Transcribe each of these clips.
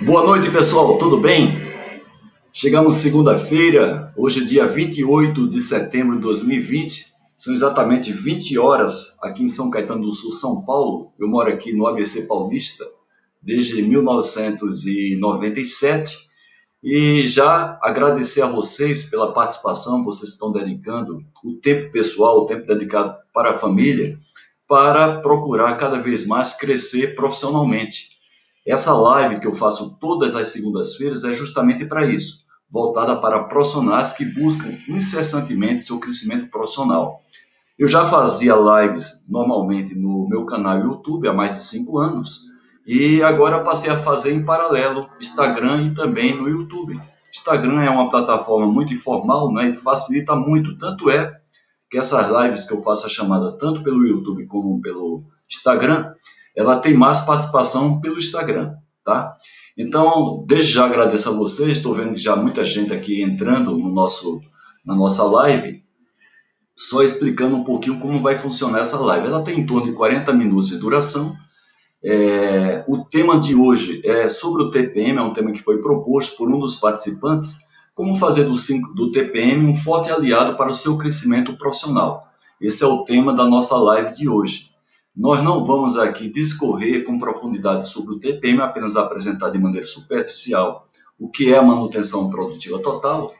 Boa noite, pessoal, tudo bem? Chegamos segunda-feira, hoje é dia 28 de setembro de 2020, são exatamente 20 horas aqui em São Caetano do Sul, São Paulo. Eu moro aqui no ABC Paulista desde 1997 e já agradecer a vocês pela participação, vocês estão dedicando o tempo pessoal, o tempo dedicado para a família, para procurar cada vez mais crescer profissionalmente. Essa live que eu faço todas as segundas-feiras é justamente para isso, voltada para profissionais que buscam incessantemente seu crescimento profissional. Eu já fazia lives normalmente no meu canal YouTube há mais de cinco anos e agora passei a fazer em paralelo Instagram e também no YouTube. Instagram é uma plataforma muito informal né, e facilita muito, tanto é que essas lives que eu faço a chamada tanto pelo YouTube como pelo Instagram, ela tem mais participação pelo Instagram, tá? Então, desde já agradeço a vocês, estou vendo que já muita gente aqui entrando no nosso, na nossa live, só explicando um pouquinho como vai funcionar essa live. Ela tem em torno de 40 minutos de duração. É, o tema de hoje é sobre o TPM, é um tema que foi proposto por um dos participantes, como fazer do, do TPM um forte aliado para o seu crescimento profissional. Esse é o tema da nossa live de hoje. Nós não vamos aqui discorrer com profundidade sobre o TPM, apenas apresentar de maneira superficial o que é a manutenção produtiva total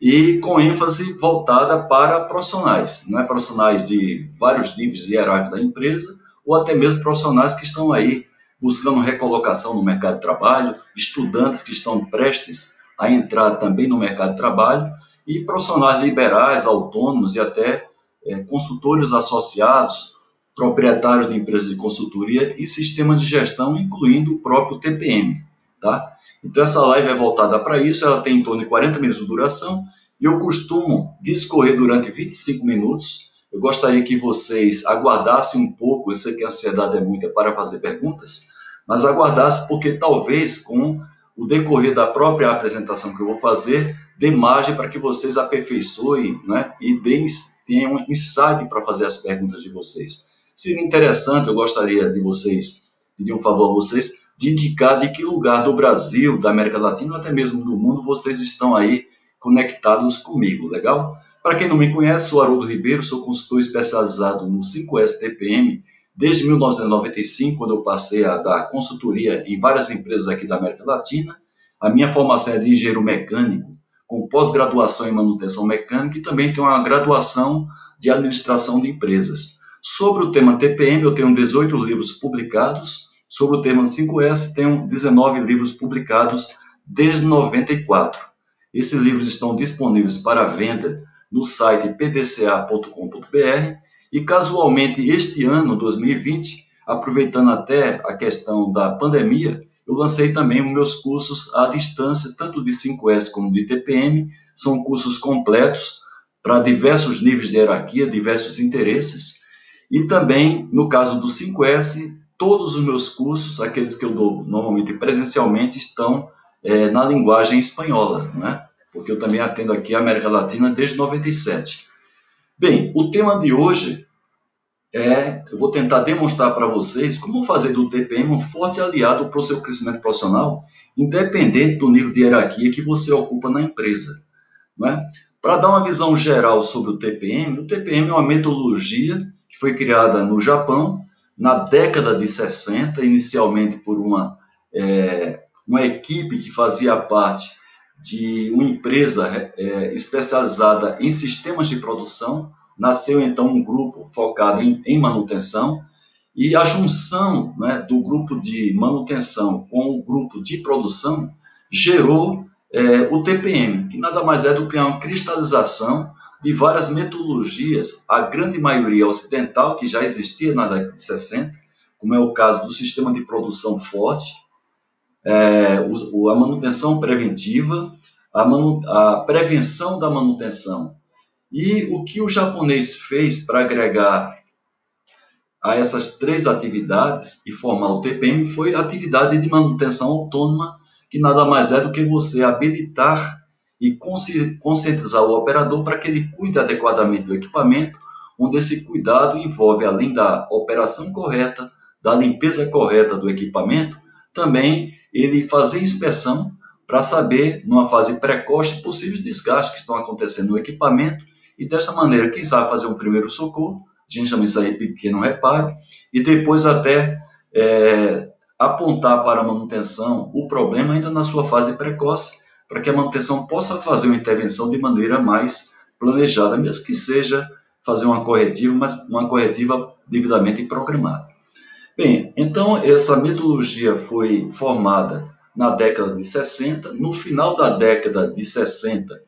e com ênfase voltada para profissionais, não é? Profissionais de vários níveis hierárquicos da empresa ou até mesmo profissionais que estão aí buscando recolocação no mercado de trabalho, estudantes que estão prestes a entrar também no mercado de trabalho e profissionais liberais, autônomos e até é, consultores associados proprietários de empresas de consultoria e sistemas de gestão, incluindo o próprio TPM, tá? Então essa live é voltada para isso, ela tem em torno de 40 minutos de duração e eu costumo discorrer durante 25 minutos. Eu gostaria que vocês aguardassem um pouco, eu sei que a ansiedade é muita para fazer perguntas, mas aguardassem porque talvez com o decorrer da própria apresentação que eu vou fazer, dê margem para que vocês aperfeiçoem né, e deem, tenham insight para fazer as perguntas de vocês. Seria interessante, eu gostaria de vocês, pedir um favor a vocês, de indicar de que lugar do Brasil, da América Latina, ou até mesmo do mundo, vocês estão aí conectados comigo, legal? Para quem não me conhece, sou Haroldo Ribeiro, sou consultor especializado no 5S TPM desde 1995, quando eu passei a dar consultoria em várias empresas aqui da América Latina. A minha formação é de engenheiro mecânico, com pós-graduação em manutenção mecânica e também tenho uma graduação de administração de empresas. Sobre o tema TPM, eu tenho 18 livros publicados. Sobre o tema 5S, tenho 19 livros publicados desde 94. Esses livros estão disponíveis para venda no site pdca.com.br e casualmente este ano, 2020, aproveitando até a questão da pandemia, eu lancei também meus cursos à distância, tanto de 5S como de TPM, são cursos completos para diversos níveis de hierarquia, diversos interesses, e também, no caso do 5S, todos os meus cursos, aqueles que eu dou normalmente presencialmente, estão é, na linguagem espanhola, né? porque eu também atendo aqui a América Latina desde 97. Bem, o tema de hoje é, eu vou tentar demonstrar para vocês como fazer do TPM um forte aliado para o seu crescimento profissional, independente do nível de hierarquia que você ocupa na empresa. Né? Para dar uma visão geral sobre o TPM, o TPM é uma metodologia que foi criada no Japão na década de 60, inicialmente por uma, é, uma equipe que fazia parte de uma empresa é, especializada em sistemas de produção. Nasceu então um grupo focado em, em manutenção e a junção né, do grupo de manutenção com o grupo de produção gerou é, o TPM, que nada mais é do que uma cristalização de várias metodologias, a grande maioria ocidental, que já existia na década de 60, como é o caso do sistema de produção forte, é, a manutenção preventiva, a, manu, a prevenção da manutenção. E o que o japonês fez para agregar a essas três atividades e formar o TPM foi a atividade de manutenção autônoma, que nada mais é do que você habilitar e conscientizar o operador para que ele cuide adequadamente do equipamento, onde esse cuidado envolve, além da operação correta, da limpeza correta do equipamento, também ele fazer inspeção para saber, numa fase precoce, possíveis desgastes que estão acontecendo no equipamento e dessa maneira, quem sabe fazer um primeiro socorro, a gente chama isso aí pequeno reparo, e depois até é, apontar para a manutenção o problema ainda na sua fase precoce, para que a manutenção possa fazer uma intervenção de maneira mais planejada, mesmo que seja fazer uma corretiva, mas uma corretiva devidamente programada. Bem, então essa metodologia foi formada na década de 60, no final da década de 60,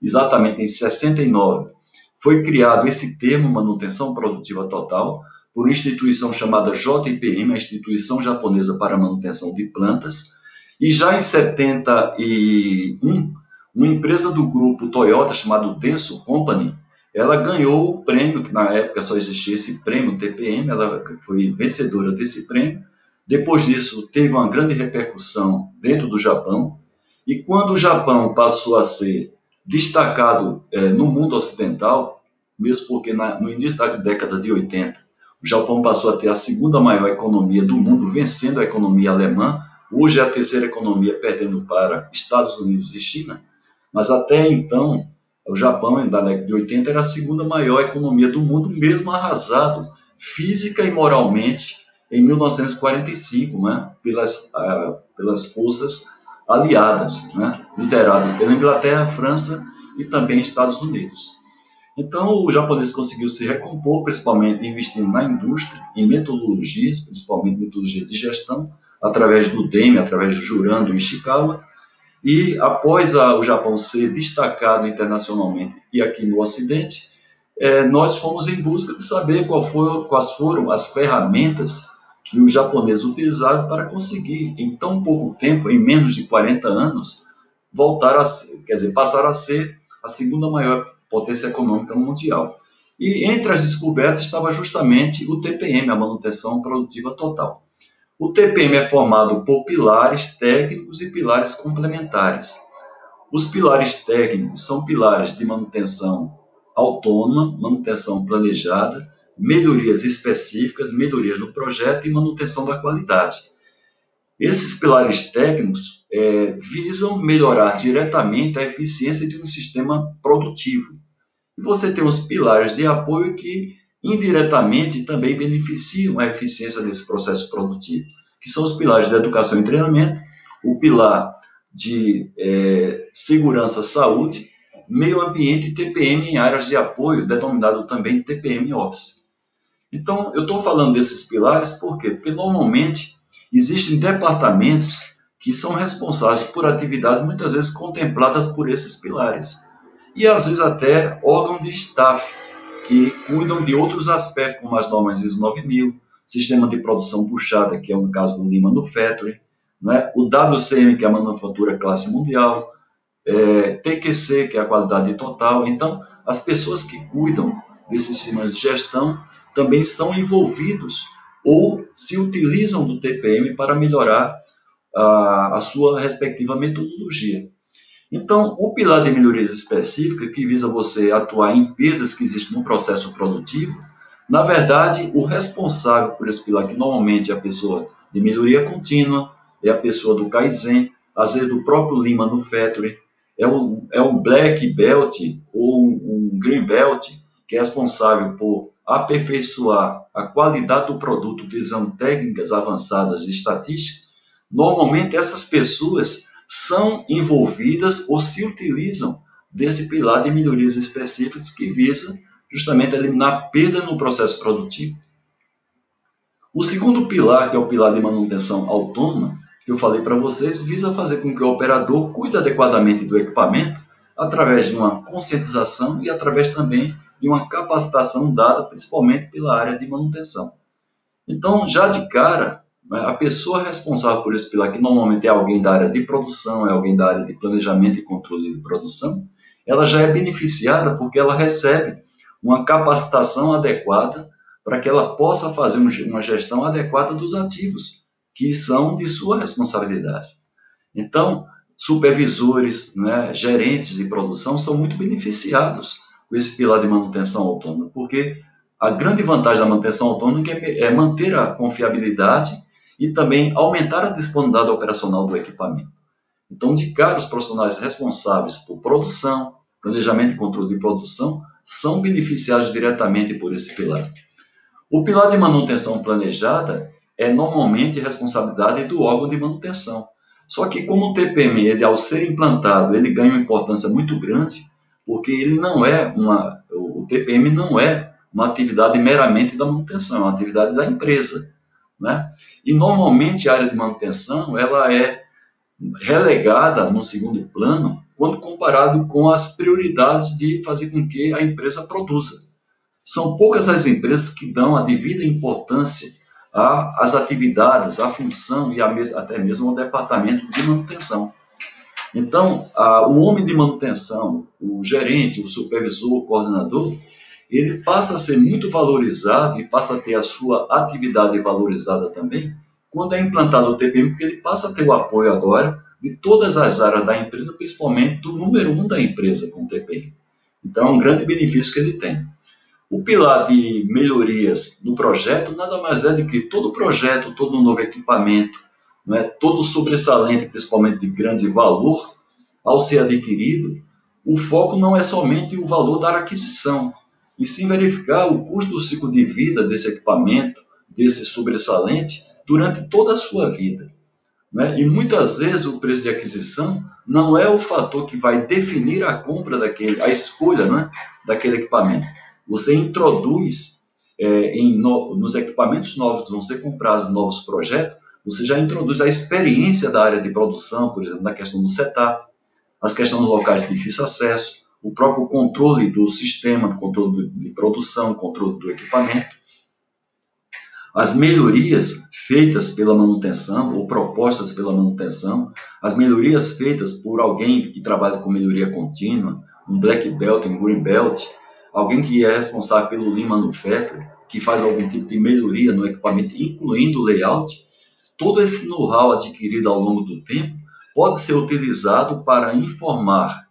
exatamente em 69, foi criado esse termo manutenção produtiva total por uma instituição chamada JIPM, a Instituição Japonesa para a Manutenção de Plantas, e já em 71, uma empresa do grupo Toyota chamada Denso Company ela ganhou o prêmio, que na época só existia esse prêmio, TPM, ela foi vencedora desse prêmio. Depois disso, teve uma grande repercussão dentro do Japão, e quando o Japão passou a ser destacado é, no mundo ocidental, mesmo porque na, no início da década de 80, o Japão passou a ter a segunda maior economia do mundo, vencendo a economia alemã, hoje é a terceira economia, perdendo para Estados Unidos e China, mas até então o Japão, da década de 80, era a segunda maior economia do mundo, mesmo arrasado física e moralmente em 1945, né, pelas, uh, pelas forças aliadas, né, lideradas pela Inglaterra, França e também Estados Unidos. Então, o japonês conseguiu se recompor, principalmente investindo na indústria, em metodologias, principalmente metodologia de gestão, através do DEME, através do Jurando Ishikawa, e após a, o Japão ser destacado internacionalmente e aqui no Ocidente, é, nós fomos em busca de saber quais foram as ferramentas que os japoneses utilizaram para conseguir, em tão pouco tempo, em menos de 40 anos, voltar a ser, quer dizer, passar a ser a segunda maior potência econômica mundial. E entre as descobertas estava justamente o TPM, a manutenção produtiva total. O TPM é formado por pilares técnicos e pilares complementares. Os pilares técnicos são pilares de manutenção autônoma, manutenção planejada, melhorias específicas, melhorias no projeto e manutenção da qualidade. Esses pilares técnicos é, visam melhorar diretamente a eficiência de um sistema produtivo. E você tem os pilares de apoio que indiretamente também beneficiam a eficiência desse processo produtivo, que são os pilares da educação e treinamento, o pilar de é, segurança, saúde, meio ambiente e TPM em áreas de apoio, denominado também TPM Office. Então, eu estou falando desses pilares por quê? Porque normalmente existem departamentos que são responsáveis por atividades muitas vezes contempladas por esses pilares. E às vezes até órgão de staff, que cuidam de outros aspectos, como as normas ISO 9000, sistema de produção puxada, que é o caso do Lima Manufacturing, né? o WCM, que é a manufatura classe mundial, é, TQC, que é a qualidade total. Então, as pessoas que cuidam desses sistemas de gestão também são envolvidos ou se utilizam do TPM para melhorar a, a sua respectiva metodologia. Então, o pilar de melhorias específicas, que visa você atuar em perdas que existem no processo produtivo, na verdade, o responsável por esse pilar, que normalmente é a pessoa de melhoria contínua, é a pessoa do Kaizen, às vezes do próprio Lima no Factory, é um, é Black Belt ou um, um Green Belt, que é responsável por aperfeiçoar a qualidade do produto utilizando técnicas avançadas de estatística. Normalmente, essas pessoas são envolvidas ou se utilizam desse pilar de melhorias específicas que visa justamente eliminar perda no processo produtivo. O segundo pilar, que é o pilar de manutenção autônoma, que eu falei para vocês, visa fazer com que o operador cuide adequadamente do equipamento através de uma conscientização e através também de uma capacitação dada principalmente pela área de manutenção. Então, já de cara? A pessoa responsável por esse pilar, que normalmente é alguém da área de produção, é alguém da área de planejamento e controle de produção, ela já é beneficiada porque ela recebe uma capacitação adequada para que ela possa fazer uma gestão adequada dos ativos, que são de sua responsabilidade. Então, supervisores, né, gerentes de produção são muito beneficiados com esse pilar de manutenção autônoma, porque a grande vantagem da manutenção autônoma é, é manter a confiabilidade e também aumentar a disponibilidade operacional do equipamento. Então, de cara, os profissionais responsáveis por produção, planejamento e controle de produção são beneficiados diretamente por esse pilar. O pilar de manutenção planejada é normalmente responsabilidade do órgão de manutenção. Só que como o TPM, ele, ao ser implantado, ele ganha uma importância muito grande, porque ele não é uma, o TPM não é uma atividade meramente da manutenção, é uma atividade da empresa, né? E normalmente a área de manutenção, ela é relegada no segundo plano quando comparado com as prioridades de fazer com que a empresa produza. São poucas as empresas que dão a devida importância às atividades, à função e até mesmo ao departamento de manutenção. Então, a, o homem de manutenção, o gerente, o supervisor, o coordenador, ele passa a ser muito valorizado e passa a ter a sua atividade valorizada também quando é implantado o TPM, porque ele passa a ter o apoio agora de todas as áreas da empresa, principalmente do número um da empresa com o TPM. Então, é um grande benefício que ele tem. O pilar de melhorias no projeto nada mais é do que todo projeto, todo novo equipamento, né, todo sobressalente, principalmente de grande valor, ao ser adquirido, o foco não é somente o valor da aquisição, e sim verificar o custo do ciclo de vida desse equipamento, desse sobressalente, durante toda a sua vida. Né? E muitas vezes o preço de aquisição não é o fator que vai definir a compra daquele, a escolha né, daquele equipamento. Você introduz é, em no, nos equipamentos novos que vão ser comprados, novos projetos, você já introduz a experiência da área de produção, por exemplo, na questão do setup, as questões locais de difícil acesso, o próprio controle do sistema, controle de produção, controle do equipamento. As melhorias feitas pela manutenção ou propostas pela manutenção, as melhorias feitas por alguém que trabalha com melhoria contínua, um black belt, um green belt, alguém que é responsável pelo lean manufacturing, que faz algum tipo de melhoria no equipamento, incluindo o layout, Todo esse know-how adquirido ao longo do tempo pode ser utilizado para informar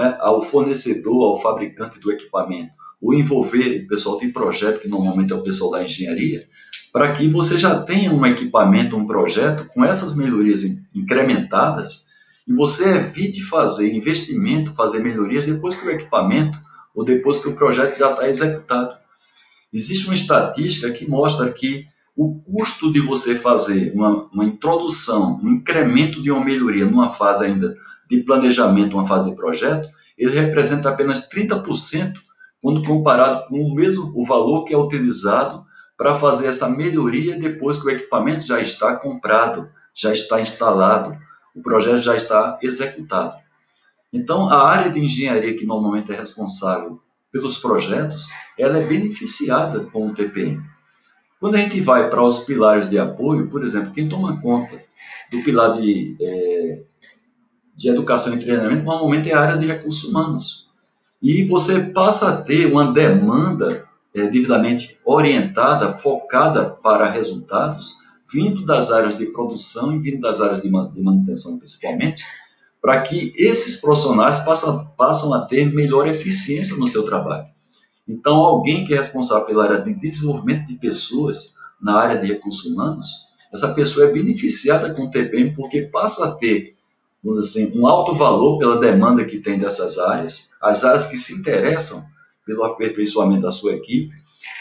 é, ao fornecedor, ao fabricante do equipamento, ou envolver o pessoal de projeto, que normalmente é o pessoal da engenharia, para que você já tenha um equipamento, um projeto com essas melhorias incrementadas e você evite fazer investimento, fazer melhorias depois que o equipamento ou depois que o projeto já está executado. Existe uma estatística que mostra que o custo de você fazer uma, uma introdução, um incremento de uma melhoria numa fase ainda de planejamento, uma fase de projeto, ele representa apenas 30% quando comparado com o mesmo o valor que é utilizado para fazer essa melhoria depois que o equipamento já está comprado, já está instalado, o projeto já está executado. Então, a área de engenharia que normalmente é responsável pelos projetos, ela é beneficiada com o TPM. Quando a gente vai para os pilares de apoio, por exemplo, quem toma conta do pilar de, é, de educação e treinamento normalmente é a área de recursos humanos. E você passa a ter uma demanda é, devidamente orientada, focada para resultados, vindo das áreas de produção e vindo das áreas de, manutenção principalmente, para que esses profissionais passam, passam a ter melhor eficiência no seu trabalho. Então, alguém que é responsável pela área de desenvolvimento de pessoas na área de recursos humanos, essa pessoa é beneficiada com o TPM porque passa a ter, vamos dizer assim, um alto valor pela demanda que tem dessas áreas, as áreas que se interessam pelo aperfeiçoamento da sua equipe,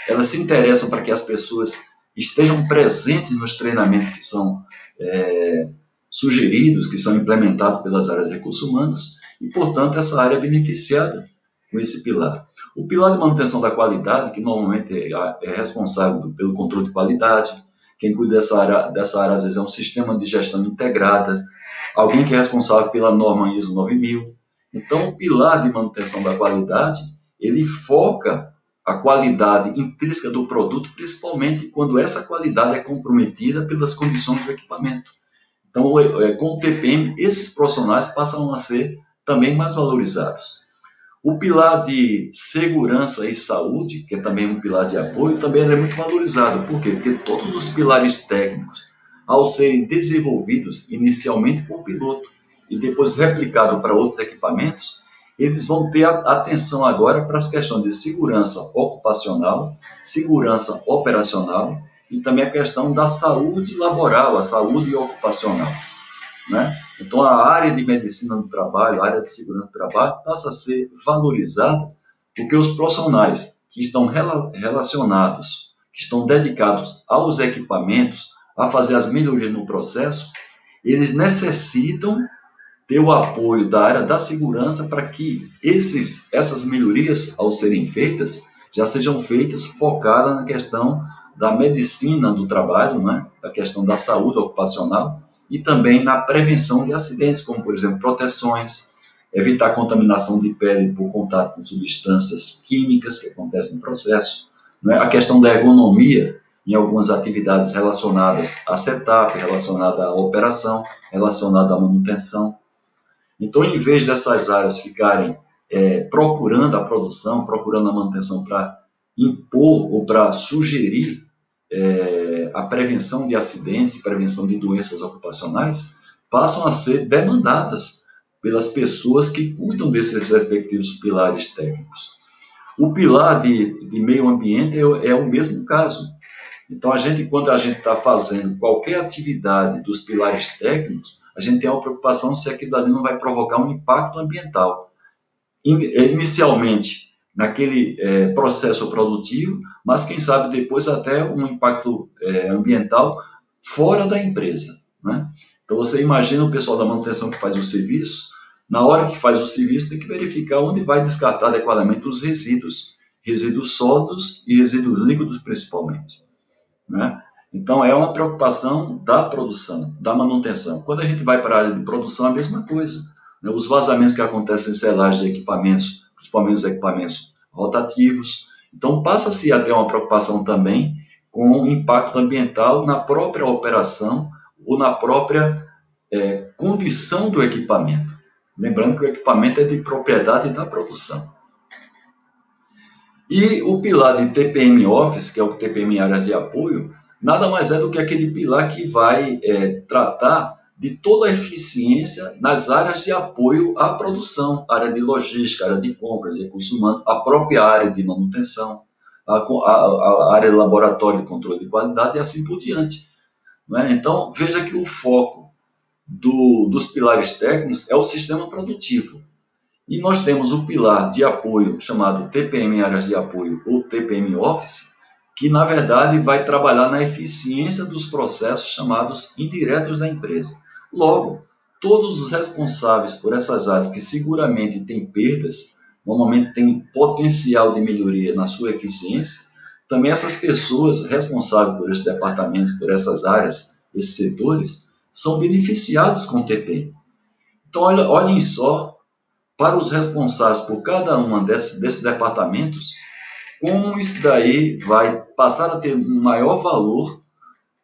elas se interessam para que as pessoas estejam presentes nos treinamentos que são é, sugeridos, que são implementados pelas áreas de recursos humanos, e, portanto, essa área é beneficiada com esse pilar. O pilar de manutenção da qualidade, que normalmente é, é responsável pelo controle de qualidade, quem cuida dessa área, dessa área às vezes é um sistema de gestão integrada, alguém que é responsável pela norma ISO 9000. Então, o pilar de manutenção da qualidade, ele foca a qualidade intrínseca do produto, principalmente quando essa qualidade é comprometida pelas condições do equipamento. Então, é, com o TPM, esses profissionais passam a ser também mais valorizados. O pilar de segurança e saúde, que é também um pilar de apoio, também é muito valorizado. Por quê? Porque todos os pilares técnicos, ao serem desenvolvidos inicialmente por piloto e depois replicado para outros equipamentos, eles vão ter atenção agora para as questões de segurança ocupacional, segurança operacional e também a questão da saúde laboral, a saúde ocupacional. Né? Então, a área de medicina do trabalho, a área de segurança do trabalho, passa a ser valorizada porque os profissionais que estão relacionados, que estão dedicados aos equipamentos, a fazer as melhorias no processo, eles necessitam ter o apoio da área da segurança para que esses, essas melhorias, ao serem feitas, já sejam feitas focadas na questão da medicina do trabalho, né? a questão da saúde ocupacional e também na prevenção de acidentes, como, por exemplo, proteções, evitar contaminação de pele por contato com substâncias químicas que acontecem no processo, né? a questão da ergonomia em algumas atividades relacionadas a setup, relacionada à operação, relacionada à manutenção. Então, em vez dessas áreas ficarem é, procurando a produção, procurando a manutenção para impor ou para sugerir é, a prevenção de acidentes, prevenção de doenças ocupacionais, passam a ser demandadas pelas pessoas que cuidam desses respectivos pilares técnicos. O pilar de, de meio ambiente é, é o mesmo caso. Então, a gente, quando a gente está fazendo qualquer atividade dos pilares técnicos, a gente tem uma preocupação se aquilo ali não vai provocar um impacto ambiental. Inicialmente, naquele é, processo produtivo, mas quem sabe depois até um impacto é, ambiental fora da empresa. Né? Então, você imagina o pessoal da manutenção que faz o serviço, na hora que faz o serviço, tem que verificar onde vai descartar adequadamente os resíduos, resíduos sólidos e resíduos líquidos principalmente. Né? Então, é uma preocupação da produção, da manutenção. Quando a gente vai para a área de produção, é a mesma coisa. Né? Os vazamentos que acontecem em selagem de equipamentos, principalmente os equipamentos rotativos. Então, passa-se a ter uma preocupação também com o impacto ambiental na própria operação ou na própria é, condição do equipamento. Lembrando que o equipamento é de propriedade da produção. E o pilar de TPM Office, que é o TPM Áreas de Apoio, nada mais é do que aquele pilar que vai é, tratar de toda a eficiência nas áreas de apoio à produção, área de logística, área de compras, recursos humanos, a própria área de manutenção, a, a, a área de laboratório de controle de qualidade e assim por diante. É? Então, veja que o foco do, dos pilares técnicos é o sistema produtivo. E nós temos o pilar de apoio chamado TPM Áreas de Apoio ou TPM Office, que na verdade vai trabalhar na eficiência dos processos chamados indiretos da empresa. Logo, todos os responsáveis por essas áreas que seguramente têm perdas, normalmente têm potencial de melhoria na sua eficiência, também essas pessoas responsáveis por esses departamentos, por essas áreas, esses setores, são beneficiados com o TPM. Então, olhem só para os responsáveis por cada um desses, desses departamentos, como isso daí vai passar a ter um maior valor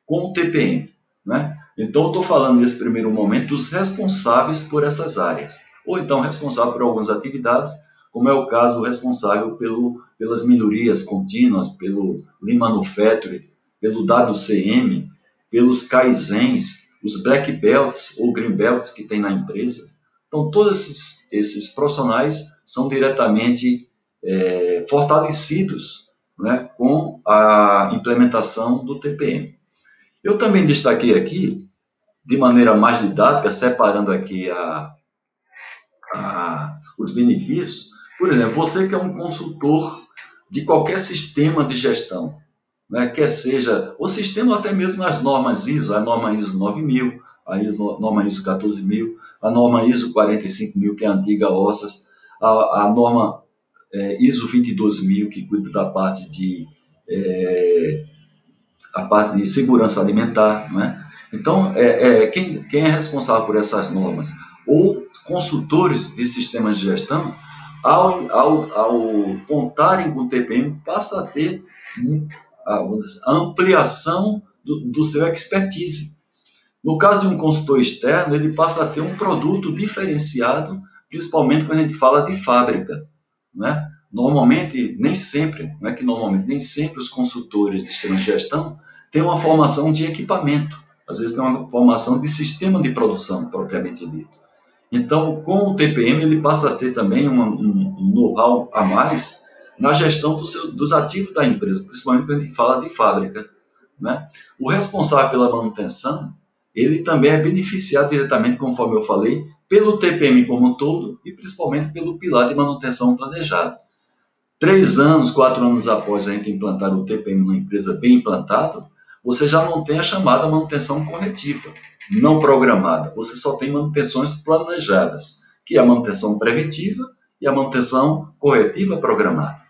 com o TPM. Né? Então, estou falando nesse primeiro momento dos responsáveis por essas áreas, ou então responsável por algumas atividades, como é o caso responsável pelo, pelas melhorias contínuas, pelo Lean Manufacturing, pelo WCM, pelos Kaizens, os Black Belts ou Green Belts que tem na empresa. Então, todos esses, esses profissionais são diretamente é, fortalecidos né, com a implementação do TPM. Eu também destaquei aqui, de maneira mais didática, separando aqui a, a, os benefícios. Por exemplo, você que é um consultor de qualquer sistema de gestão, né, quer seja o sistema até mesmo as normas ISO, a norma ISO 9000, a ISO, norma ISO 14000, a norma ISO 45000, que é a antiga OSSAS, a, a norma é, ISO 22000, que cuida da parte de é, a parte de segurança alimentar, né? Então, é, é, quem, quem é responsável por essas normas? Ou consultores de sistemas de gestão, ao, ao, ao contarem com o TPM, passa a ter dizer, a ampliação do, do seu expertise. No caso de um consultor externo, ele passa a ter um produto diferenciado, principalmente quando a gente fala de fábrica. Né? Normalmente, nem sempre, não é que normalmente, nem sempre os consultores de sistema de gestão têm uma formação de equipamento, às vezes tem uma formação de sistema de produção, propriamente dito. Então, com o TPM, ele passa a ter também um, um know-how a mais na gestão do seu, dos ativos da empresa, principalmente quando a gente fala de fábrica. Né? O responsável pela manutenção, ele também é beneficiado diretamente, conforme eu falei, pelo TPM como um todo e principalmente pelo pilar de manutenção planejado. Três anos, quatro anos após a gente implantar o TPM numa empresa bem implantado, você já não tem a chamada manutenção corretiva, não programada. Você só tem manutenções planejadas, que é a manutenção preventiva e a manutenção corretiva programada.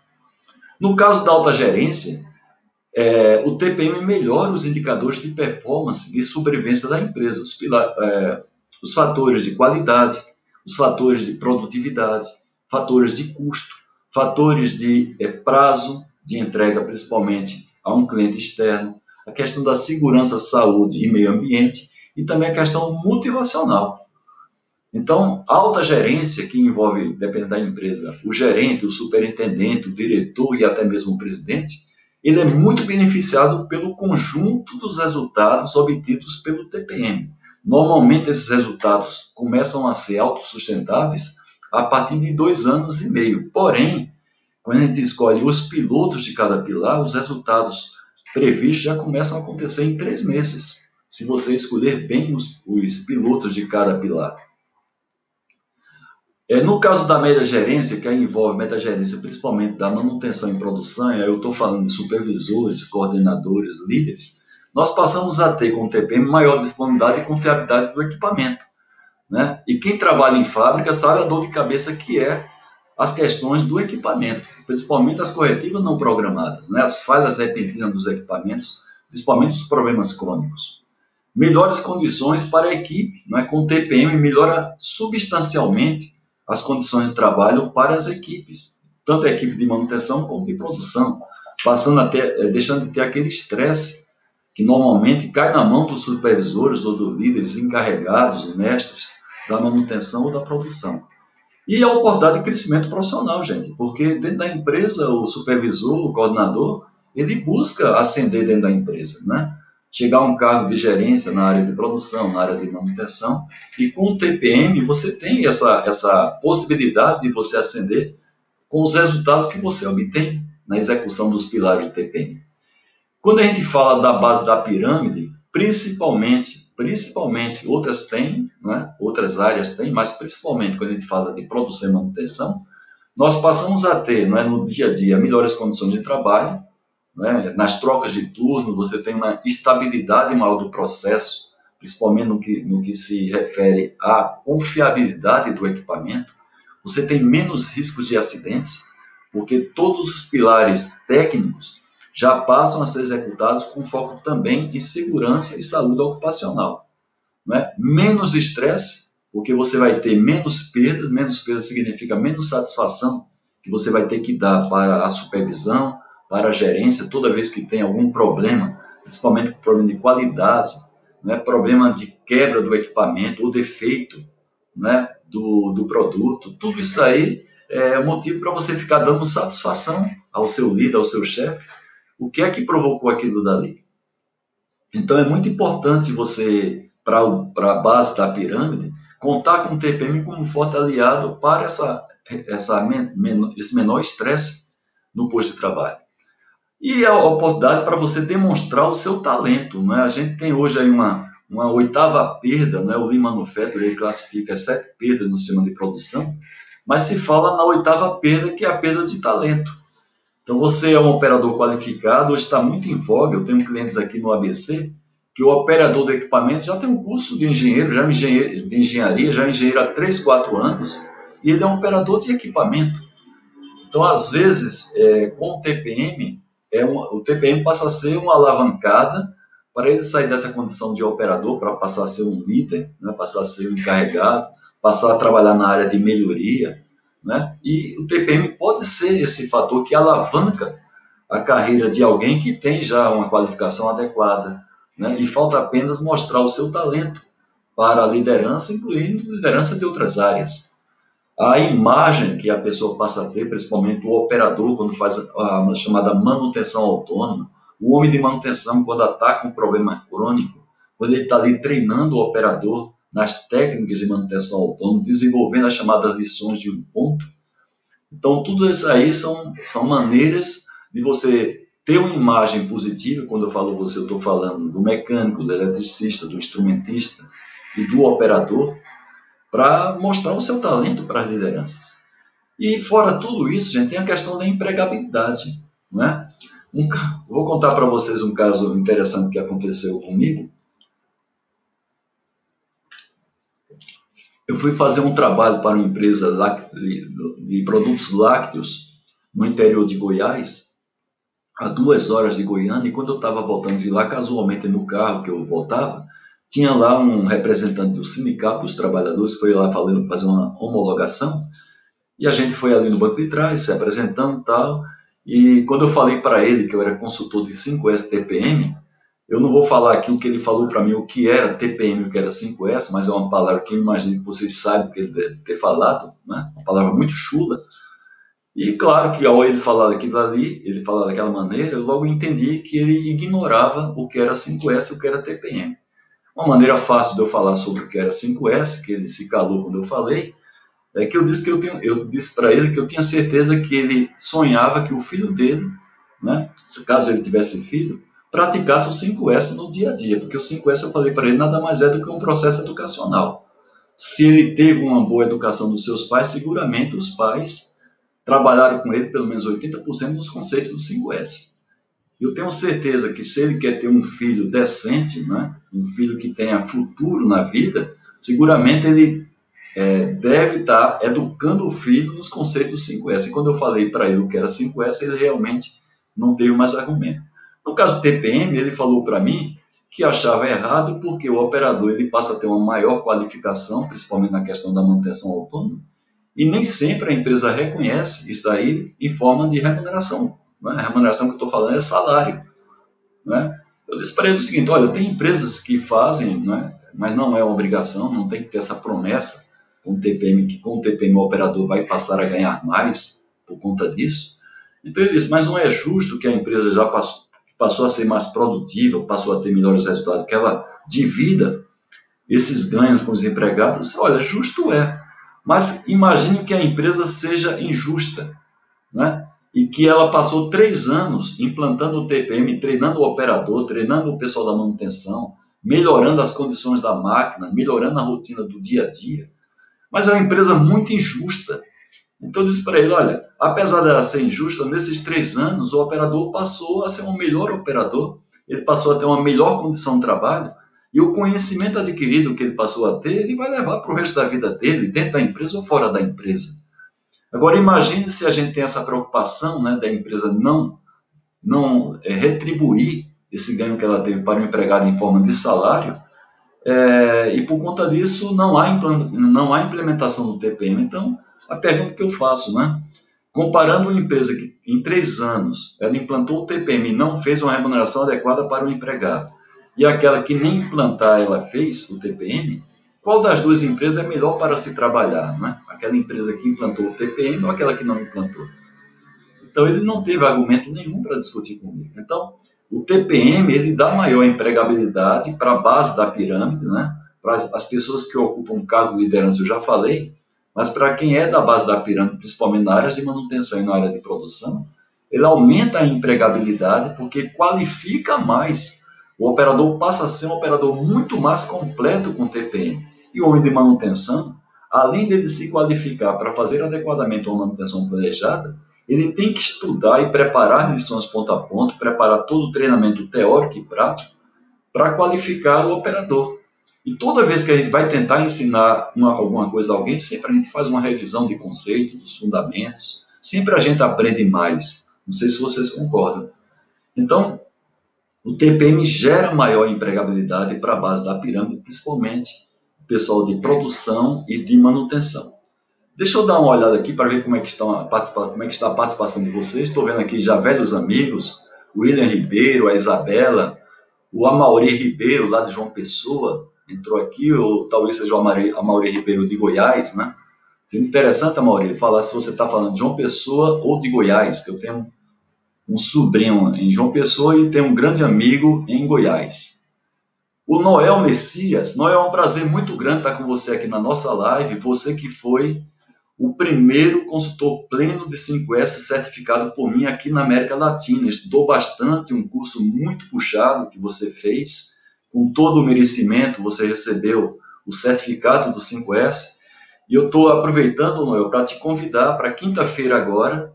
No caso da alta gerência, é, o TPM melhora os indicadores de performance e sobrevivência da empresa, os, é, os fatores de qualidade, os fatores de produtividade, fatores de custo, fatores de é, prazo de entrega, principalmente a um cliente externo, a questão da segurança, saúde e meio ambiente e também a questão motivacional. Então, alta gerência, que envolve, dependendo da empresa, o gerente, o superintendente, o diretor e até mesmo o presidente, ele é muito beneficiado pelo conjunto dos resultados obtidos pelo TPM. Normalmente, esses resultados começam a ser autossustentáveis a partir de dois anos e meio. Porém, quando a gente escolhe os pilotos de cada pilar, os resultados previstos já começam a acontecer em três meses, se você escolher bem os, os pilotos de cada pilar. É, no caso da média gerência, que envolve média gerência principalmente da manutenção e produção, aí eu estou falando de supervisores, coordenadores, líderes, nós passamos a ter com o TPM maior disponibilidade e confiabilidade do equipamento. Né? E quem trabalha em fábrica sabe a dor de cabeça que é as questões do equipamento, principalmente as corretivas não programadas, né? as falhas repentinas dos equipamentos, principalmente os problemas crônicos. Melhores condições para a equipe, né? com o TPM melhora substancialmente as condições de trabalho para as equipes, tanto a equipe de manutenção como de produção, passando até, eh, deixando de ter aquele estresse que normalmente cai na mão dos supervisores ou dos líderes encarregados, mestres da manutenção ou da produção. E a oportunidade de crescimento profissional, gente, porque dentro da empresa o supervisor, o coordenador, ele busca ascender dentro da empresa, né? Chegar a um cargo de gerência na área de produção, na área de manutenção, e com o TPM você tem essa, essa possibilidade de você ascender com os resultados que você obtém na execução dos pilares do TPM. Quando a gente fala da base da pirâmide, principalmente, principalmente, outras têm, né? outras áreas têm, mas principalmente quando a gente fala de produção e manutenção, nós passamos a ter né, no dia a dia melhores condições de trabalho, né? Nas trocas de turno, você tem uma estabilidade maior do processo, principalmente no que, no que se refere à confiabilidade do equipamento. Você tem menos riscos de acidentes, porque todos os pilares técnicos já passam a ser executados com foco também em segurança e saúde ocupacional. Né? Menos estresse, porque você vai ter menos perdas, menos perdas significa menos satisfação que você vai ter que dar para a supervisão, para a gerência toda vez que tem algum problema, principalmente problema de qualidade, né, problema de quebra do equipamento ou defeito né, do, do produto, tudo isso aí é motivo para você ficar dando satisfação ao seu líder, ao seu chefe, o que é que provocou aquilo dali. Então é muito importante você, para a base da pirâmide, contar com o TPM como forte aliado para essa, essa, esse menor estresse no posto de trabalho e a oportunidade para você demonstrar o seu talento. Né? A gente tem hoje aí uma, uma oitava perda, né? o Lean ele classifica as sete perdas no sistema de produção, mas se fala na oitava perda, que é a perda de talento. Então, você é um operador qualificado, hoje está muito em voga, eu tenho clientes aqui no ABC, que o operador do equipamento já tem um curso de engenheiro, já é engenheiro, de engenharia, já é engenheiro há 3, 4 anos, e ele é um operador de equipamento. Então, às vezes, é, com o TPM, é uma, o TPM passa a ser uma alavancada para ele sair dessa condição de operador para passar a ser um líder, né, passar a ser um encarregado, passar a trabalhar na área de melhoria. Né? E o TPM pode ser esse fator que alavanca a carreira de alguém que tem já uma qualificação adequada. Né? E falta apenas mostrar o seu talento para a liderança, incluindo liderança de outras áreas a imagem que a pessoa passa a ter, principalmente o operador, quando faz a, chamada manutenção autônoma, o homem de manutenção, quando ataca um problema crônico, quando ele está ali treinando o operador nas técnicas de manutenção autônoma, desenvolvendo as chamadas lições de um ponto. Então, tudo isso aí são, são maneiras de você ter uma imagem positiva, quando eu falo você, eu estou falando do mecânico, do eletricista, do instrumentista e do operador, para mostrar o seu talento para as lideranças. E fora tudo isso, gente, tem a questão da empregabilidade. Né? Um, vou contar para vocês um caso interessante que aconteceu comigo. Eu fui fazer um trabalho para uma empresa de produtos lácteos no interior de Goiás, a duas horas de Goiânia, e quando eu estava voltando de lá, casualmente no carro que eu voltava, tinha lá um representante do sindicato dos trabalhadores foi lá falando, fazer uma homologação, e a gente foi ali no banco de trás, se apresentando e tal, e quando eu falei para ele que eu era consultor de 5S TPM, eu não vou falar aqui o que ele falou para mim, o que era TPM, o que era 5S, mas é uma palavra que eu imagino que vocês sabem o que ele deve ter falado, né? uma palavra muito chula. E claro que ao ele falar aquilo ali, ele falar daquela maneira, eu logo entendi que ele ignorava o que era 5S e o que era TPM. Uma maneira fácil de eu falar sobre o que era 5S, que ele se calou quando eu falei, é que eu disse que eu, tenho, eu disse para ele que eu tinha certeza que ele sonhava que o filho dele, né, caso ele tivesse filho, praticasse o 5S no dia a dia, porque o 5S eu falei para ele nada mais é do que um processo educacional. Se ele teve uma boa educação dos seus pais, seguramente os pais trabalharam com ele pelo menos 80% nos conceitos do 5S. Eu tenho certeza que se ele quer ter um filho decente, né, um filho que tenha futuro na vida, seguramente ele é, deve estar educando o filho nos conceitos 5S. E quando eu falei para ele o que era 5S, ele realmente não teve mais argumento. No caso do TPM, ele falou para mim que achava errado porque o operador ele passa a ter uma maior qualificação, principalmente na questão da manutenção autônoma, e nem sempre a empresa reconhece isso daí em forma de remuneração. Né? A remuneração que eu estou falando é salário. Né? Eu disse para ele o seguinte: olha, tem empresas que fazem, né? mas não é uma obrigação, não tem que ter essa promessa com o TPM, que com o TPM o operador vai passar a ganhar mais por conta disso. Então ele disse: mas não é justo que a empresa já passou, passou a ser mais produtiva, passou a ter melhores resultados, que ela divida esses ganhos com os empregados. Olha, justo é, mas imagine que a empresa seja injusta, né? E que ela passou três anos implantando o TPM, treinando o operador, treinando o pessoal da manutenção, melhorando as condições da máquina, melhorando a rotina do dia a dia. Mas é uma empresa muito injusta. Então eu disse para ele, olha, apesar dela ser injusta, nesses três anos o operador passou a ser um melhor operador, ele passou a ter uma melhor condição de trabalho, e o conhecimento adquirido que ele passou a ter, ele vai levar para o resto da vida dele, dentro da empresa ou fora da empresa. Agora imagine se a gente tem essa preocupação né, da empresa não, não é, retribuir esse ganho que ela teve para o empregado em forma de salário, é, e por conta disso não há, não há implementação do TPM. Então, a pergunta que eu faço, né? Comparando uma empresa que em três anos ela implantou o TPM e não fez uma remuneração adequada para o empregado, e aquela que nem implantar ela fez o TPM, qual das duas empresas é melhor para se trabalhar? Né? Aquela empresa que implantou o TPM ou aquela que não implantou? Então ele não teve argumento nenhum para discutir comigo. Então, o TPM ele dá maior empregabilidade para a base da pirâmide, né? para as pessoas que ocupam cargo de liderança, eu já falei, mas para quem é da base da pirâmide, principalmente na área de manutenção e na área de produção, ele aumenta a empregabilidade porque qualifica mais. O operador passa a ser um operador muito mais completo com o TPM. E o homem de manutenção, além dele se qualificar para fazer adequadamente uma manutenção planejada, ele tem que estudar e preparar lições ponto a ponto, preparar todo o treinamento teórico e prático para qualificar o operador. E toda vez que a gente vai tentar ensinar uma, alguma coisa a alguém, sempre a gente faz uma revisão de conceitos, dos fundamentos, sempre a gente aprende mais. Não sei se vocês concordam. Então, o TPM gera maior empregabilidade para a base da pirâmide, principalmente pessoal de produção e de manutenção. Deixa eu dar uma olhada aqui para ver como é, que está a como é que está a participação de vocês. Estou vendo aqui já velhos amigos, o William Ribeiro, a Isabela, o Amauri Ribeiro, lá de João Pessoa, entrou aqui, ou talvez seja o Amauri, Ribeiro de Goiás, né? Seria interessante, Amauri, falar se você está falando de João Pessoa ou de Goiás, que eu tenho um sobrinho em João Pessoa e tenho um grande amigo em Goiás. O Noel Messias, Noel, é um prazer muito grande estar com você aqui na nossa live, você que foi o primeiro consultor pleno de 5S certificado por mim aqui na América Latina. Estudou bastante, um curso muito puxado que você fez, com todo o merecimento, você recebeu o certificado do 5S. E eu estou aproveitando, Noel, para te convidar para quinta-feira agora,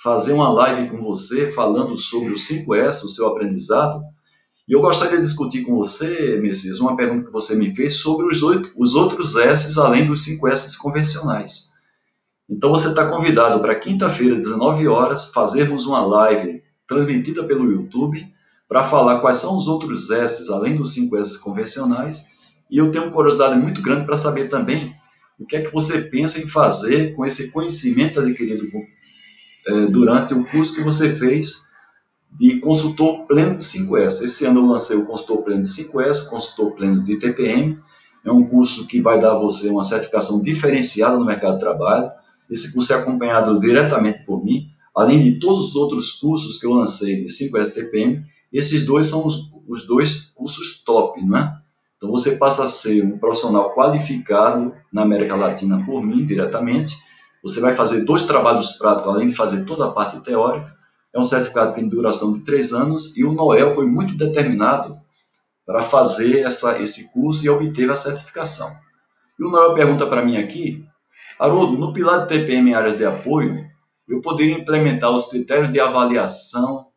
fazer uma live com você falando sobre o 5S, o seu aprendizado. E eu gostaria de discutir com você, Messias, uma pergunta que você me fez sobre os, oito, os outros S além dos 5S convencionais. Então você está convidado para quinta-feira, 19 horas, fazermos uma live transmitida pelo YouTube para falar quais são os outros S, além dos 5 S convencionais. E eu tenho curiosidade muito grande para saber também o que é que você pensa em fazer com esse conhecimento adquirido é, durante o curso que você fez de consultor pleno de 5S. Esse ano eu lancei o consultor pleno de 5S, o consultor pleno de TPM. É um curso que vai dar a você uma certificação diferenciada no mercado de trabalho esse curso é acompanhado diretamente por mim, além de todos os outros cursos que eu lancei de 5S TPM. Esses dois são os, os dois cursos top, né? Então você passa a ser um profissional qualificado na América Latina por mim diretamente. Você vai fazer dois trabalhos práticos, além de fazer toda a parte teórica. É um certificado que tem duração de três anos e o Noel foi muito determinado para fazer essa, esse curso e obter a certificação. E o Noel pergunta para mim aqui Haroldo, no pilar de TPM em áreas de apoio, eu poderia implementar os critérios de avaliação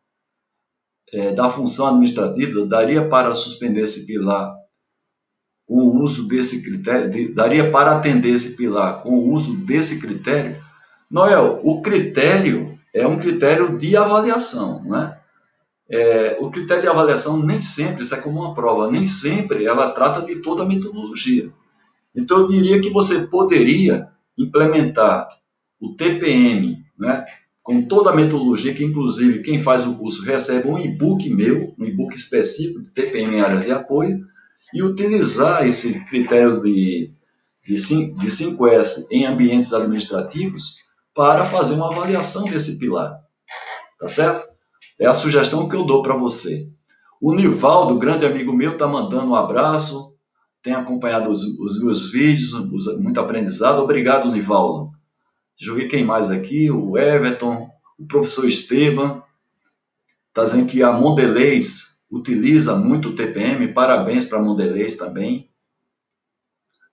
é, da função administrativa, daria para suspender esse pilar o uso desse critério, de, daria para atender esse pilar com o uso desse critério? Noel, o critério é um critério de avaliação, né? É, o critério de avaliação nem sempre, isso é como uma prova, nem sempre ela trata de toda a metodologia. Então, eu diria que você poderia implementar o TPM, né, com toda a metodologia, que inclusive quem faz o curso recebe um e-book meu, um e-book específico de TPM em áreas de apoio, e utilizar esse critério de, de, 5S em ambientes administrativos para fazer uma avaliação desse pilar. Tá certo? É a sugestão que eu dou para você. O Nivaldo, grande amigo meu, está mandando um abraço tem acompanhado os, os meus vídeos, os, muito aprendizado. Obrigado, Nivaldo. Deixa eu ver quem mais aqui, o Everton, o professor Estevam, está dizendo que a Mondelez utiliza muito o TPM, parabéns para a Mondelez também.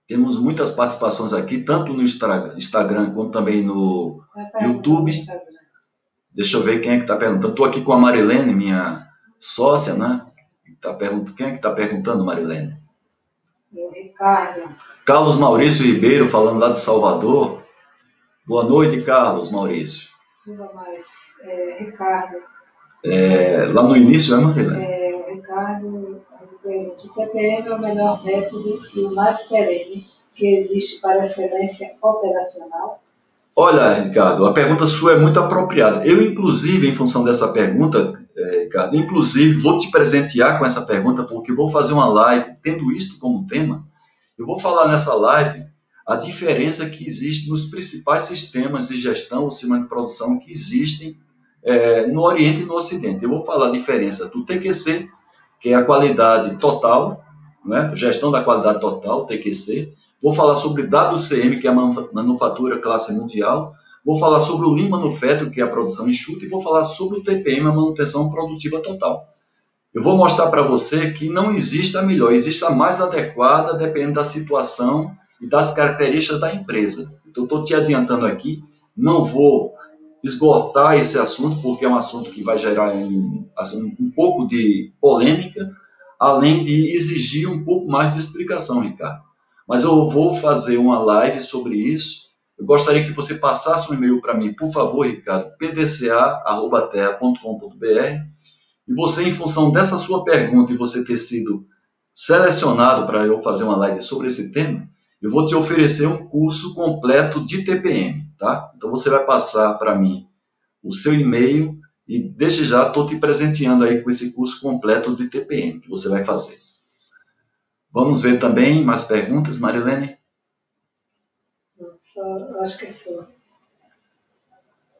Temos muitas participações aqui, tanto no Instagram quanto também no YouTube. Deixa eu ver quem é que está perguntando. Estou aqui com a Marilene, minha sócia, né? Tá perguntando, quem é que está perguntando, Marilene? Ricardo. Carlos Maurício Ribeiro, falando lá de Salvador. Boa noite, Carlos Maurício. Suba mais. É, Ricardo. É, lá no início, é, Marilene? É, Ricardo, o TPM é o melhor método e o mais perene que existe para excelência operacional? Olha, Ricardo, a pergunta sua é muito apropriada. Eu, inclusive, em função dessa pergunta, é, Ricardo, inclusive, vou te presentear com essa pergunta, porque vou fazer uma live tendo isto como tema. Eu vou falar nessa live a diferença que existe nos principais sistemas de gestão ou sistema de produção que existem é, no Oriente e no Ocidente. Eu vou falar a diferença do TQC, que é a qualidade total, né? gestão da qualidade total, TQC, Vou falar sobre WCM, que é a manufatura classe mundial. Vou falar sobre o Lean Manufacturing, que é a produção enxuta. E vou falar sobre o TPM, a manutenção produtiva total. Eu vou mostrar para você que não existe a melhor, existe a mais adequada, dependendo da situação e das características da empresa. Então, estou te adiantando aqui, não vou esgotar esse assunto, porque é um assunto que vai gerar um, assim, um pouco de polêmica, além de exigir um pouco mais de explicação, Ricardo mas eu vou fazer uma live sobre isso. Eu gostaria que você passasse um e-mail para mim, por favor, Ricardo, pdca.terra.com.br. E você, em função dessa sua pergunta e você ter sido selecionado para eu fazer uma live sobre esse tema, eu vou te oferecer um curso completo de TPM, tá? Então você vai passar para mim o seu e-mail e desde já estou te presenteando aí com esse curso completo de TPM que você vai fazer. Vamos ver também mais perguntas, Marilene? Só, acho que só.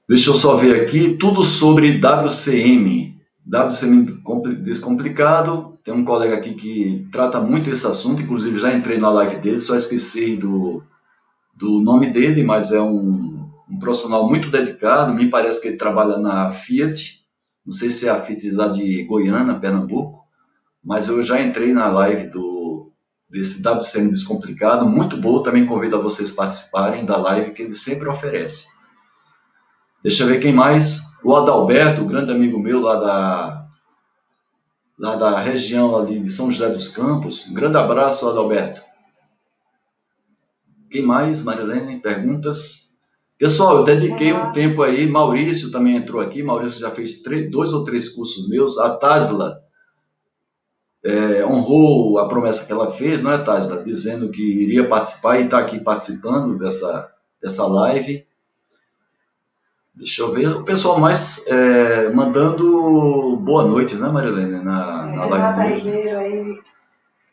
Deixa eu só ver aqui, tudo sobre WCM. WCM descomplicado. Tem um colega aqui que trata muito esse assunto, inclusive já entrei na live dele, só esqueci do, do nome dele, mas é um, um profissional muito dedicado. Me parece que ele trabalha na Fiat, não sei se é a Fiat lá de Goiânia, Pernambuco, mas eu já entrei na live do desse WCM Descomplicado, muito boa. Também convido a vocês participarem da live que ele sempre oferece. Deixa eu ver quem mais. O Adalberto, grande amigo meu lá da, lá da região ali de São José dos Campos. Um grande abraço, Adalberto. Quem mais, Marilene? Perguntas? Pessoal, eu dediquei um tempo aí, Maurício também entrou aqui, Maurício já fez três, dois ou três cursos meus, a Tasla é, honrou a promessa que ela fez, não é, Tasla? Dizendo que iria participar e está aqui participando dessa, dessa live. Deixa eu ver. O pessoal mais é, mandando boa noite, né, Marilene? Na, na Renata Ribeiro aí.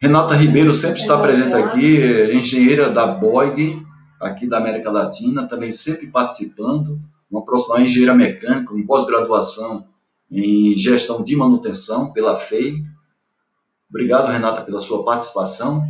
Renata Ribeiro sempre está presente aqui, engenheira da BOIG, aqui da América Latina, também sempre participando. Uma profissional engenheira mecânica, com pós-graduação em gestão de manutenção pela FEI. Obrigado, Renata, pela sua participação.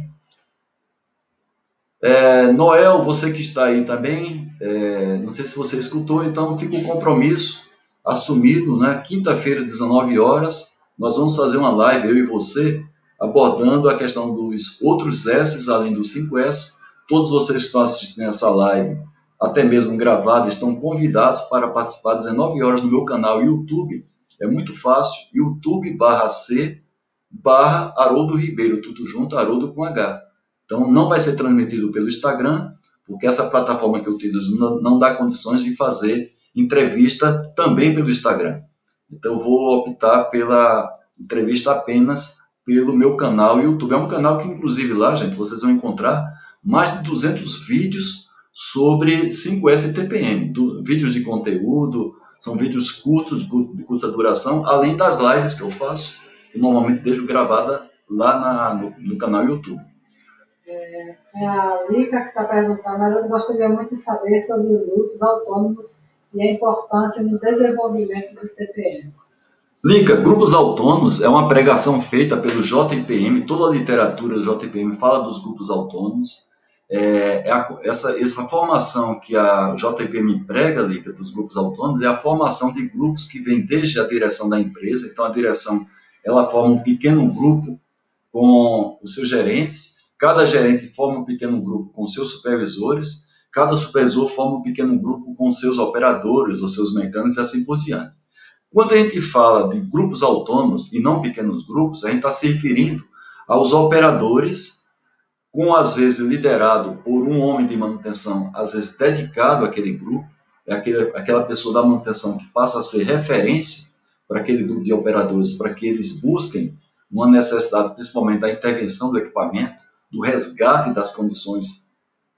É, Noel, você que está aí também, é, não sei se você escutou, então fica o um compromisso assumido, né? Quinta-feira, 19 horas, nós vamos fazer uma live, eu e você, abordando a questão dos outros S, além do 5S. Todos vocês que estão assistindo essa live, até mesmo gravada, estão convidados para participar às 19 horas no meu canal YouTube. É muito fácil, youtube barra C barra Haroldo Ribeiro, tudo junto, Haroldo com H. Então, não vai ser transmitido pelo Instagram, porque essa plataforma que eu utilizo não dá condições de fazer entrevista também pelo Instagram. Então, eu vou optar pela entrevista apenas pelo meu canal YouTube. É um canal que, inclusive, lá, gente, vocês vão encontrar mais de 200 vídeos sobre 5S e TPM. Do, vídeos de conteúdo, são vídeos curtos, de curta duração, além das lives que eu faço, que normalmente deixo gravada lá na, no, no canal YouTube. É, é a Lica que está perguntando, mas eu gostaria muito de saber sobre os grupos autônomos e a importância no desenvolvimento do TPM. Lica, grupos autônomos é uma pregação feita pelo JPM, toda a literatura do JPM fala dos grupos autônomos. É, é a, essa, essa formação que a JPM prega, Lica, dos grupos autônomos, é a formação de grupos que vem desde a direção da empresa. Então, a direção ela forma um pequeno grupo com os seus gerentes, cada gerente forma um pequeno grupo com seus supervisores, cada supervisor forma um pequeno grupo com seus operadores ou seus mecânicos e assim por diante. Quando a gente fala de grupos autônomos e não pequenos grupos, a gente está se referindo aos operadores, com às vezes liderado por um homem de manutenção, às vezes dedicado àquele grupo, é aquele, aquela pessoa da manutenção que passa a ser referência para aquele grupo de operadores, para que eles busquem uma necessidade, principalmente da intervenção do equipamento, do resgate das condições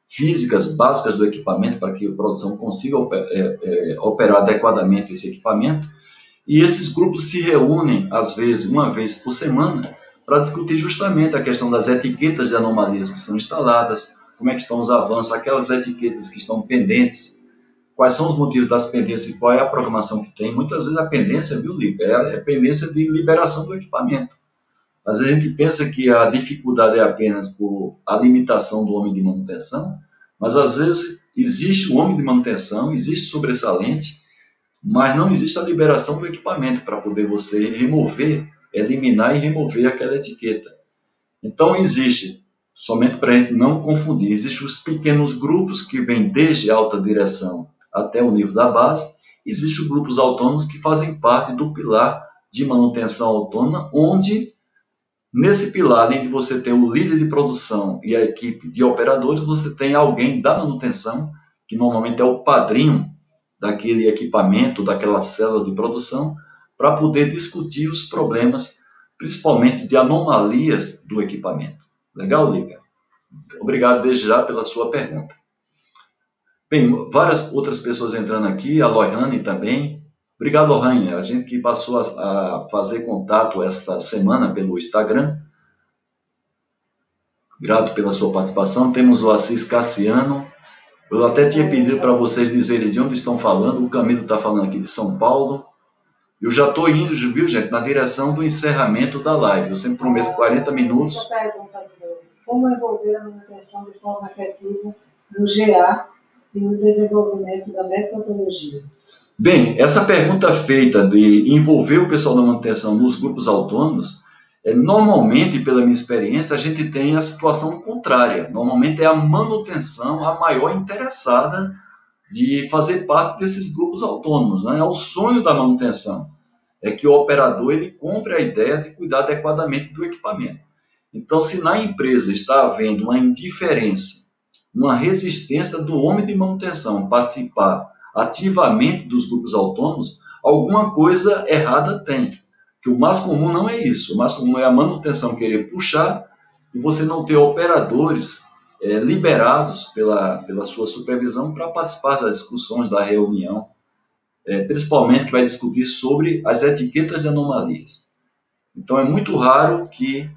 físicas básicas do equipamento, para que a produção consiga é, é, operar adequadamente esse equipamento. E esses grupos se reúnem, às vezes, uma vez por semana, para discutir justamente a questão das etiquetas de anomalias que são instaladas, como é que estão os avanços, aquelas etiquetas que estão pendentes, quais são os motivos das pendências e qual é a programação que tem. Muitas vezes a pendência, viu, Lica, é a pendência de liberação do equipamento. Às vezes a gente pensa que a dificuldade é apenas por a limitação do homem de manutenção, mas às vezes existe o homem de manutenção, existe sobressalente, mas não existe a liberação do equipamento para poder você remover, eliminar e remover aquela etiqueta. Então existe, somente para a gente não confundir, existem os pequenos grupos que vêm desde alta direção até o nível da base, existem os grupos autônomos que fazem parte do pilar de manutenção autônoma, onde nesse pilar, além de você ter o líder de produção e a equipe de operadores, você tem alguém da manutenção, que normalmente é o padrinho daquele equipamento, daquela célula de produção, para poder discutir os problemas, principalmente de anomalias do equipamento. Legal, Lica? Obrigado desde já pela sua pergunta. Bem, várias outras pessoas entrando aqui, a Lohane também. Obrigado, Lohane. A gente que passou a, a fazer contato esta semana pelo Instagram. Grato pela sua participação. Temos o Assis Cassiano. Eu até tinha pedido para vocês dizerem de onde estão falando. O Camilo está falando aqui de São Paulo. Eu já estou indo, viu, gente, na direção do encerramento da live. Eu sempre prometo 40 minutos. Como envolver a manutenção de forma efetiva no GA e no desenvolvimento da metodologia? Bem, essa pergunta feita de envolver o pessoal da manutenção nos grupos autônomos, é, normalmente, pela minha experiência, a gente tem a situação contrária. Normalmente é a manutenção a maior interessada de fazer parte desses grupos autônomos. Né? É o sonho da manutenção. É que o operador ele compre a ideia de cuidar adequadamente do equipamento. Então, se na empresa está havendo uma indiferença, uma resistência do homem de manutenção participar ativamente dos grupos autônomos, alguma coisa errada tem. Que o mais comum não é isso. O mais comum é a manutenção querer puxar e você não ter operadores é, liberados pela, pela sua supervisão para participar das discussões da reunião, é, principalmente que vai discutir sobre as etiquetas de anomalias. Então é muito raro que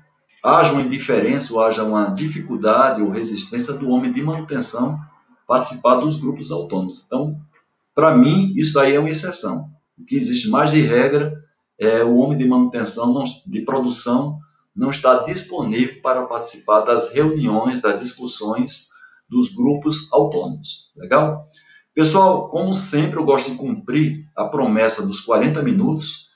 haja uma indiferença ou haja uma dificuldade ou resistência do homem de manutenção participar dos grupos autônomos. Então, para mim, isso aí é uma exceção. O que existe mais de regra é o homem de manutenção, não, de produção, não está disponível para participar das reuniões, das discussões dos grupos autônomos. Legal? Pessoal, como sempre, eu gosto de cumprir a promessa dos 40 minutos.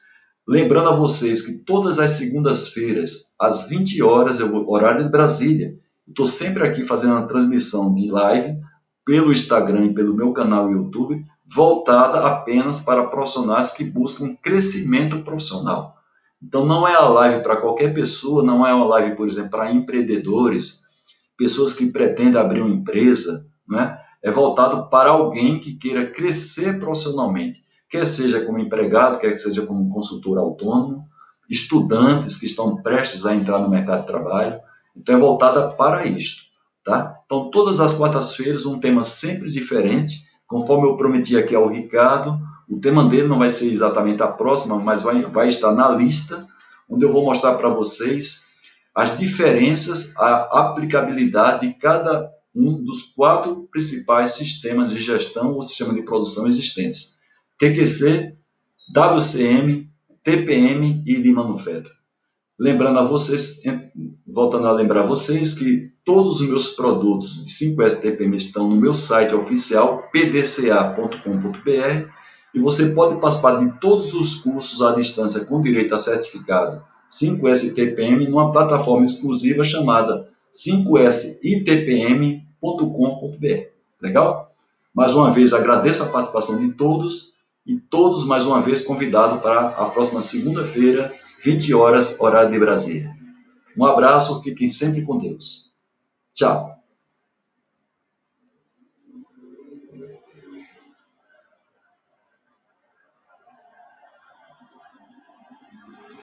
Lembrando a vocês que todas as segundas-feiras, às 20 horas, eu horário de Brasília, estou sempre aqui fazendo uma transmissão de live pelo Instagram e pelo meu canal YouTube, voltada apenas para profissionais que buscam crescimento profissional. Então, não é a live para qualquer pessoa, não é uma live, por exemplo, para empreendedores, pessoas que pretendem abrir uma empresa, né? é voltado para alguém que queira crescer profissionalmente, quer seja como empregado, quer seja como consultor autônomo, estudantes que estão prestes a entrar no mercado de trabalho. Então, é voltada para isto. Tá? Então, todas as quartas-feiras, um tema sempre diferente, conforme eu prometi aqui ao Ricardo, o tema dele não vai ser exatamente a próxima, mas vai, vai estar na lista, onde eu vou mostrar para vocês as diferenças, a aplicabilidade de cada um dos quatro principais sistemas de gestão ou sistema de produção existentes: TQC, WCM, TPM e de Manufacturing. Lembrando a vocês, voltando a lembrar vocês que todos os meus produtos de 5S TPM estão no meu site oficial pdca.com.br e você pode participar de todos os cursos à distância com direito a certificado 5S TPM numa plataforma exclusiva chamada 5sitpm.com.br. Legal? Mais uma vez agradeço a participação de todos e todos mais uma vez convidados para a próxima segunda-feira 20 horas, horário de Brasília. Um abraço, fiquem sempre com Deus. Tchau.